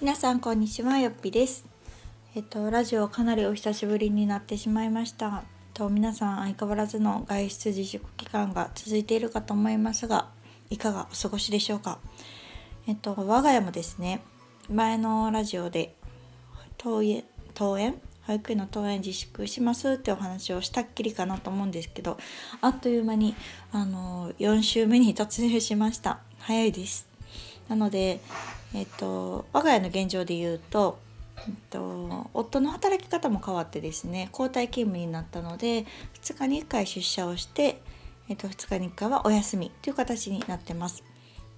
皆さんこんにちはよっぴです。えっとラジオかなりお久しぶりになってしまいました。と皆さん相変わらずの外出自粛期間が続いているかと思いますがいかがお過ごしでしょうか。えっと我が家もですね前のラジオで登園登園保育園の登園自粛しますってお話をしたっきりかなと思うんですけどあっという間にあの4週目に突入しました。早いです。なのでえっと、我が家の現状で言うと、えっと、夫の働き方も変わってですね交代勤務になったので2日に1回出社をして、えっと、2日に1回はお休みという形になってます。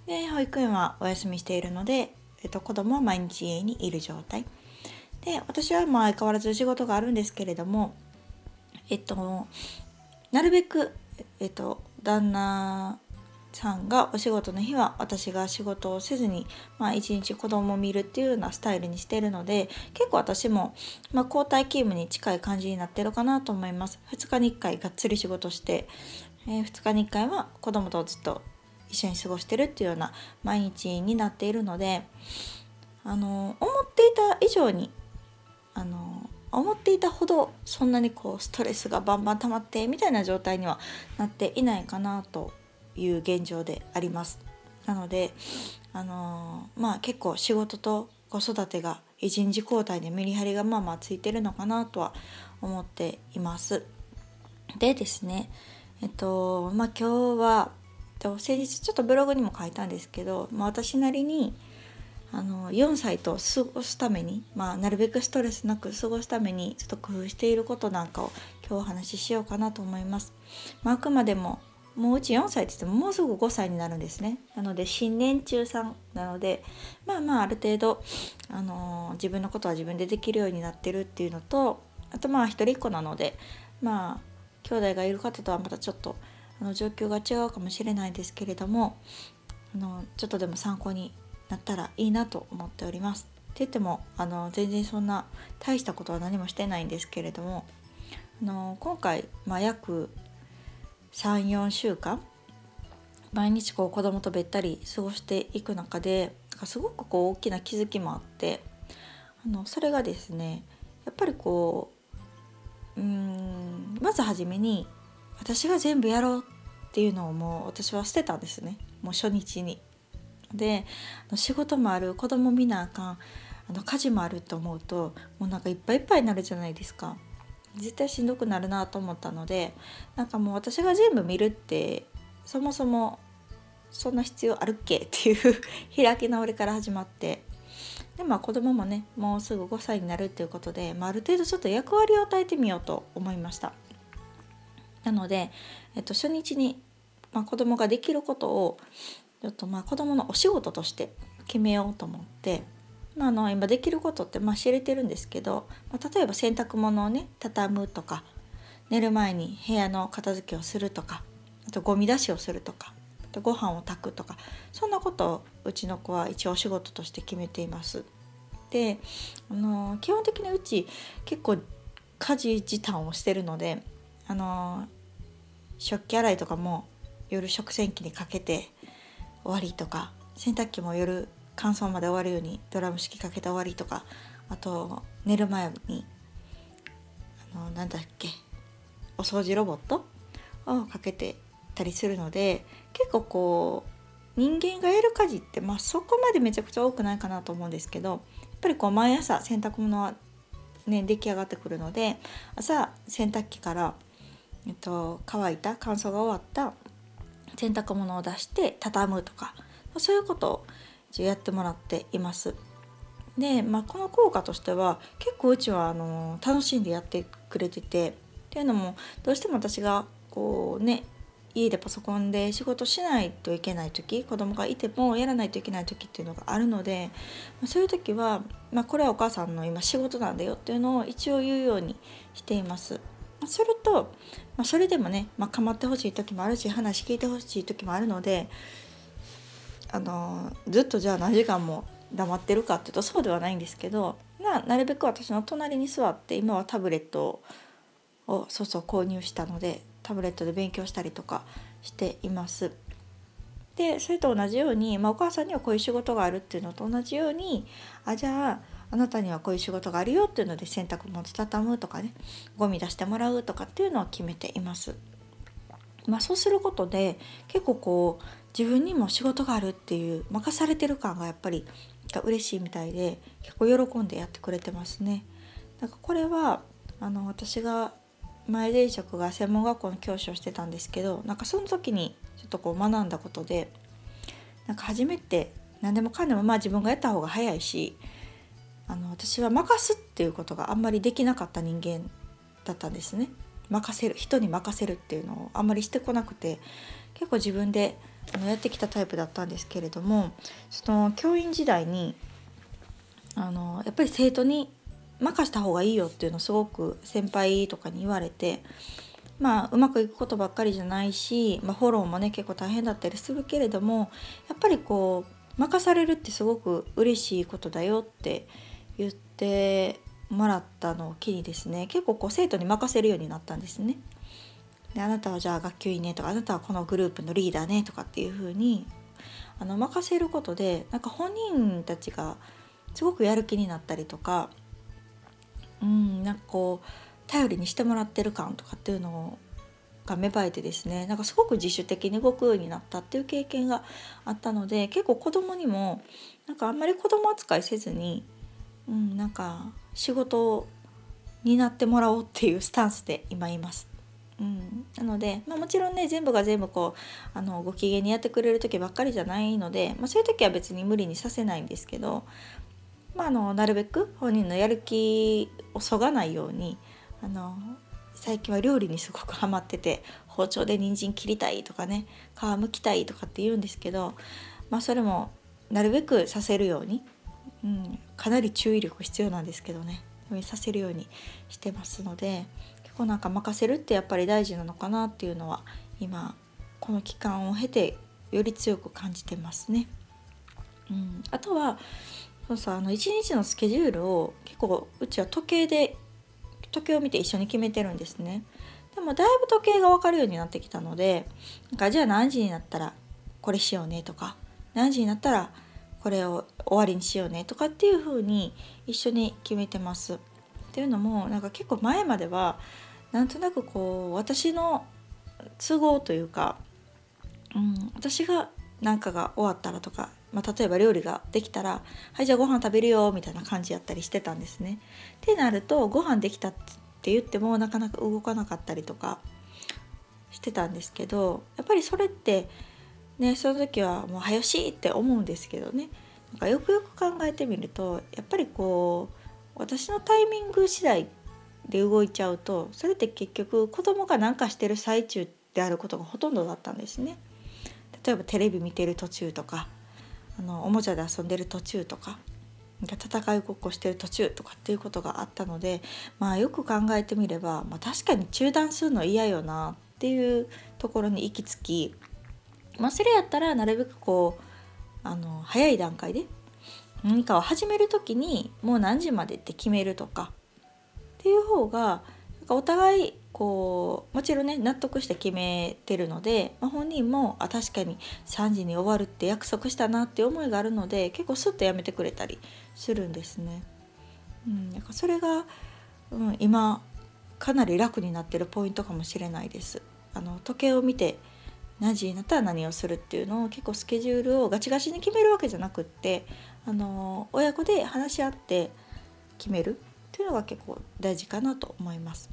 で保育園はお休みしているので、えっと、子供は毎日家にいる状態で私はまあ相変わらず仕事があるんですけれどもえっとなるべく、えっと、旦那さんがお仕事の日は私が仕事をせずに、まあ、一日子供を見るっていうようなスタイルにしているので結構私も、まあ、交代勤務に近い感じになってるかなと思います。2日に1回がっつり仕事して、えー、2日に1回は子供とずっと一緒に過ごしてるっていうような毎日になっているのであの思っていた以上にあの思っていたほどそんなにこうストレスがバンバン溜まってみたいな状態にはなっていないかなという現状であります。なので、あのー、まあ結構仕事と子育てが一日交代でメリハリがまあまあついてるのかなとは思っています。でですねえっとまあ今日は先日ちょっとブログにも書いたんですけど、まあ、私なりにあの4歳と過ごすために、まあ、なるべくストレスなく過ごすためにちょっと工夫していることなんかを今日お話ししようかなと思います。ま、あくまでももううち4歳って言ってももうすぐ5歳になるんですねなので新年中3なのでまあまあある程度、あのー、自分のことは自分でできるようになってるっていうのとあとまあ一人っ子なのでまあ兄弟がいる方とはまたちょっとあの状況が違うかもしれないですけれどもあのちょっとでも参考になったらいいなと思っております。って言ってもあの全然そんな大したことは何もしてないんですけれどもあの今回、まあ、約34週間毎日こう子供とべったり過ごしていく中ですごくこう大きな気づきもあってあのそれがですねやっぱりこううんまず初めに私が全部やろうっていうのをもう私は捨てたんですねもう初日に。で仕事もある子供見なあかんあの家事もあると思うともうなんかいっぱいいっぱいになるじゃないですか。絶対しんどくなるなと思ったのでなんかもう私が全部見るってそもそもそんな必要あるっけっていう開き直りから始まってでまあ子供もねもうすぐ5歳になるっていうことで、まあ、ある程度ちょっと役割を与えてみようと思いました。なので、えっと、初日に、まあ、子供ができることをちょっとまあ子供のお仕事として決めようと思ってまあ、あの今できることってまあ知れてるんですけど、まあ、例えば洗濯物をね畳むとか寝る前に部屋の片付けをするとかあとゴミ出しをするとかあとご飯を炊くとかそんなことをうちの子は一応お仕事として決めています。であの基本的にうち結構家事時短をしてるのであの食器洗いとかも夜食洗機にかけて終わりとか洗濯機も夜乾燥まで終わるようにドラム式かけて終わりとかあと寝る前にあのなんだっけお掃除ロボット？をかけてたりするので結構こう人間がやる家事って、まあ、そこまでめちゃくちゃ多くないかなと思うんですけどやっぱりこう毎朝洗濯物はね出来上がってくるので朝洗濯機から、えっと、乾いた乾燥が終わった洗濯物を出して畳むとかそういうことをやってもらっています。で、まあ、この効果としては結構うちはあの楽しんでやってくれててっていうのもどうしても私がこうね家でパソコンで仕事しないといけない時子供がいてもやらないといけない時っていうのがあるので、まあ、そういう時は、まあ、これはお母さんの今仕事なんだよっていうのを一応言うようにしています。まあ、それと、まあ、それでもね、まあ、構ってほしい時もあるし話聞いてほしい時もあるのであのずっとじゃあ何時間も黙ってるかっていうとそうではないんですけどななるべく私の隣に座って今はタブレットをそうそう購入したのでタブレットで勉強したりとかしています。でそれと同じように、まあ、お母さんにはこういう仕事があるっていうのと同じようにあじゃああなたにはこういう仕事があるよっていうので洗濯物畳むとかねゴミ出してもらうとかっていうのを決めています。まあ、そうすることで結構こう自分にも仕事があるっていう任されてる感がやっぱり嬉しいみたいで結構喜んでやってくれてますね。なんかこれはあの私が前前職が専門学校の教師をしてたんですけどなんかその時にちょっとこう学んだことでなんか初めて何でもかんでもまあ自分がやった方が早いしあの私は任すっていうことがあんまりできなかった人間だったんですね。任せる人に任せるっていうのをあんまりしてこなくて結構自分でやってきたタイプだったんですけれどもその教員時代にあのやっぱり生徒に任した方がいいよっていうのをすごく先輩とかに言われてまあうまくいくことばっかりじゃないし、まあ、フォローもね結構大変だったりするけれどもやっぱりこう任されるってすごく嬉しいことだよって言ってもらったのを機にですね結構こう生徒に任せるようになったんですね。であなたはじゃあ学級委員ねとかあなたはこのグループのリーダーねとかっていう風にあの任せることでなんか本人たちがすごくやる気になったりとかうんなんかこう頼りにしてもらってる感とかっていうのが芽生えてですねなんかすごく自主的に動くようになったっていう経験があったので結構子供にもなんかあんまり子供扱いせずにうん、なんか仕事になってもらおうっていうスタンスで今います。うん、なので、まあ、もちろんね全部が全部こうあのご機嫌にやってくれる時ばっかりじゃないので、まあ、そういう時は別に無理にさせないんですけど、まあ、あのなるべく本人のやる気をそがないようにあの最近は料理にすごくハマってて包丁で人参切りたいとかね皮むきたいとかって言うんですけど、まあ、それもなるべくさせるようにうん、かなり注意力必要なんですけどねさせるようにしてますので結構なんか任せるってやっぱり大事なのかなっていうのは今この期間を経てより強く感じてますね。うん、あとはそうさあの1日のスケジュールを結構うちは時計で時計を見て一緒に決めてるんですね。でもだいぶ時計が分かるようになってきたのでなんかじゃあ何時になったらこれしようねとか何時になったらこれを終わりにしようねとかっていう風に一緒に決めてます。っていうのもなんか結構前まではなんとなくこう私の都合というか、うん、私が何かが終わったらとか、まあ、例えば料理ができたら「はいじゃあご飯食べるよ」みたいな感じやったりしてたんですね。ってなるとご飯できたって言ってもなかなか動かなかったりとかしてたんですけどやっぱりそれってねその時はもう早しって思うんですけどねなんかよくよく考えてみるとやっぱりこう私のタイミング次第で動いちゃうとそれって結局子供が何かしてる最中であることがほとんどだったんですね。例えばテレビ見てる途中とかあのおもちゃで遊んでる途中とか戦いごっこしてる途中とかっていうことがあったのでまあよく考えてみれば、まあ、確かに中断するの嫌よなっていうところに行き着きまあ、それやったらなるべくこうあの早い段階で何かを始める時にもう何時までって決めるとかっていう方がなんかお互いこうもちろんね納得して決めてるので、まあ、本人もあ確かに3時に終わるって約束したなって思いがあるので結構スッとやめてくれたりするんですね。うん、なんかそれが、うん、今かなり楽になってるポイントかもしれないです。あの時計を見て何時になったら何をするっていうのを結構スケジュールをガチガチに決めるわけじゃなくってあの親子で話し合って決めるっていうのが結構大事かなと思います。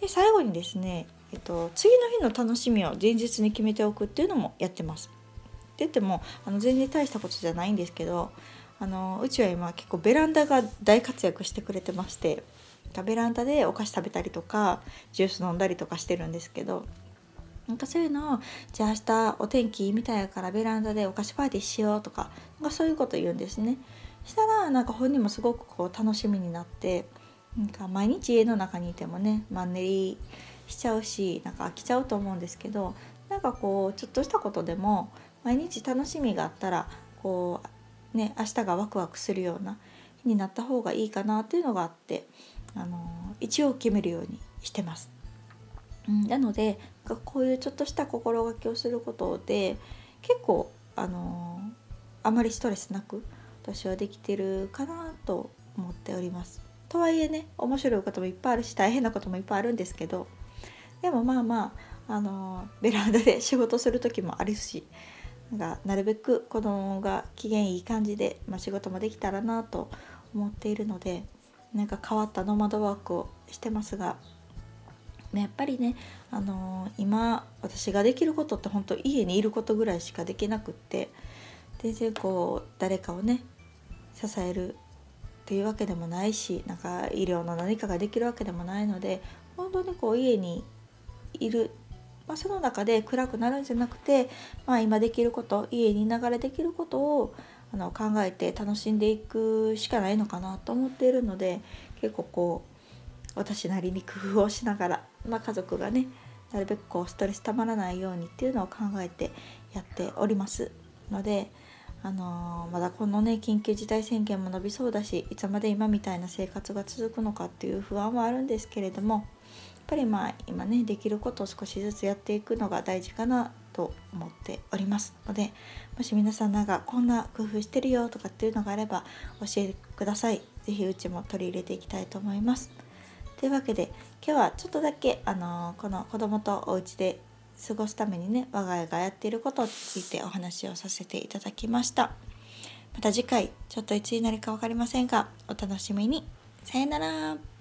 で最後にですね、えっと、次の日の楽しみを前日に決めておくっていうのもやってます。って言ってもあの全然大したことじゃないんですけどあのうちは今結構ベランダが大活躍してくれてましてベランダでお菓子食べたりとかジュース飲んだりとかしてるんですけどなんかそういうのをじゃあ明日お天気みたいやからベランダでお菓子パーティーしようとかなんかそういうこと言うんですね。したらなんか本人もすごくこう楽しみになってなんか毎日家の中にいてもねマンネリしちゃうしなんか飽きちゃうと思うんですけどなんかこうちょっとしたことでも毎日楽しみがあったらこうね明日がワクワクするような日になった方がいいかなっていうのがあってあの一応決めるようにしてます。うん、なのでこういうちょっとした心がけをすることで結構あのあまりストレスなく私はできてるかなと思っております。とはいえね面白いこともいっぱいあるし大変なこともいっぱいあるんですけどでもまあまああのベランダで仕事する時もあるしなんかなるべく子供が機嫌いい感じで、まあ、仕事もできたらなと思っているのでなんか変わったノマドワークをしてますがやっぱりね、あの、今私ができることって本当家にいることぐらいしかできなくって全然こう誰かをね支えるっていうわけでもないしなんか医療の何かができるわけでもないので本当にこう家にいる、まあ、その中で暗くなるんじゃなくて、まあ、今できること家にいながらできることをあの考えて楽しんでいくしかないのかなと思っているので結構こう私なりに工夫をしながら、まあ、家族がねなるべくこうストレスたまらないようにっていうのを考えてやっておりますので、あのー、まだこのね緊急事態宣言も伸びそうだしいつまで今みたいな生活が続くのかっていう不安はあるんですけれどもやっぱりまあ今ねできることを少しずつやっていくのが大事かなと思っておりますのでもし皆さんなんかこんな工夫してるよとかっていうのがあれば教えてください。是非うちも取り入れていきたいと思います。というわけで今日はちょっとだけあのこの子供とお家で過ごすためにね我が家がやっていることについてお話をさせていただきました。また次回ちょっといつになるか分かりませんがお楽しみに。さよなら。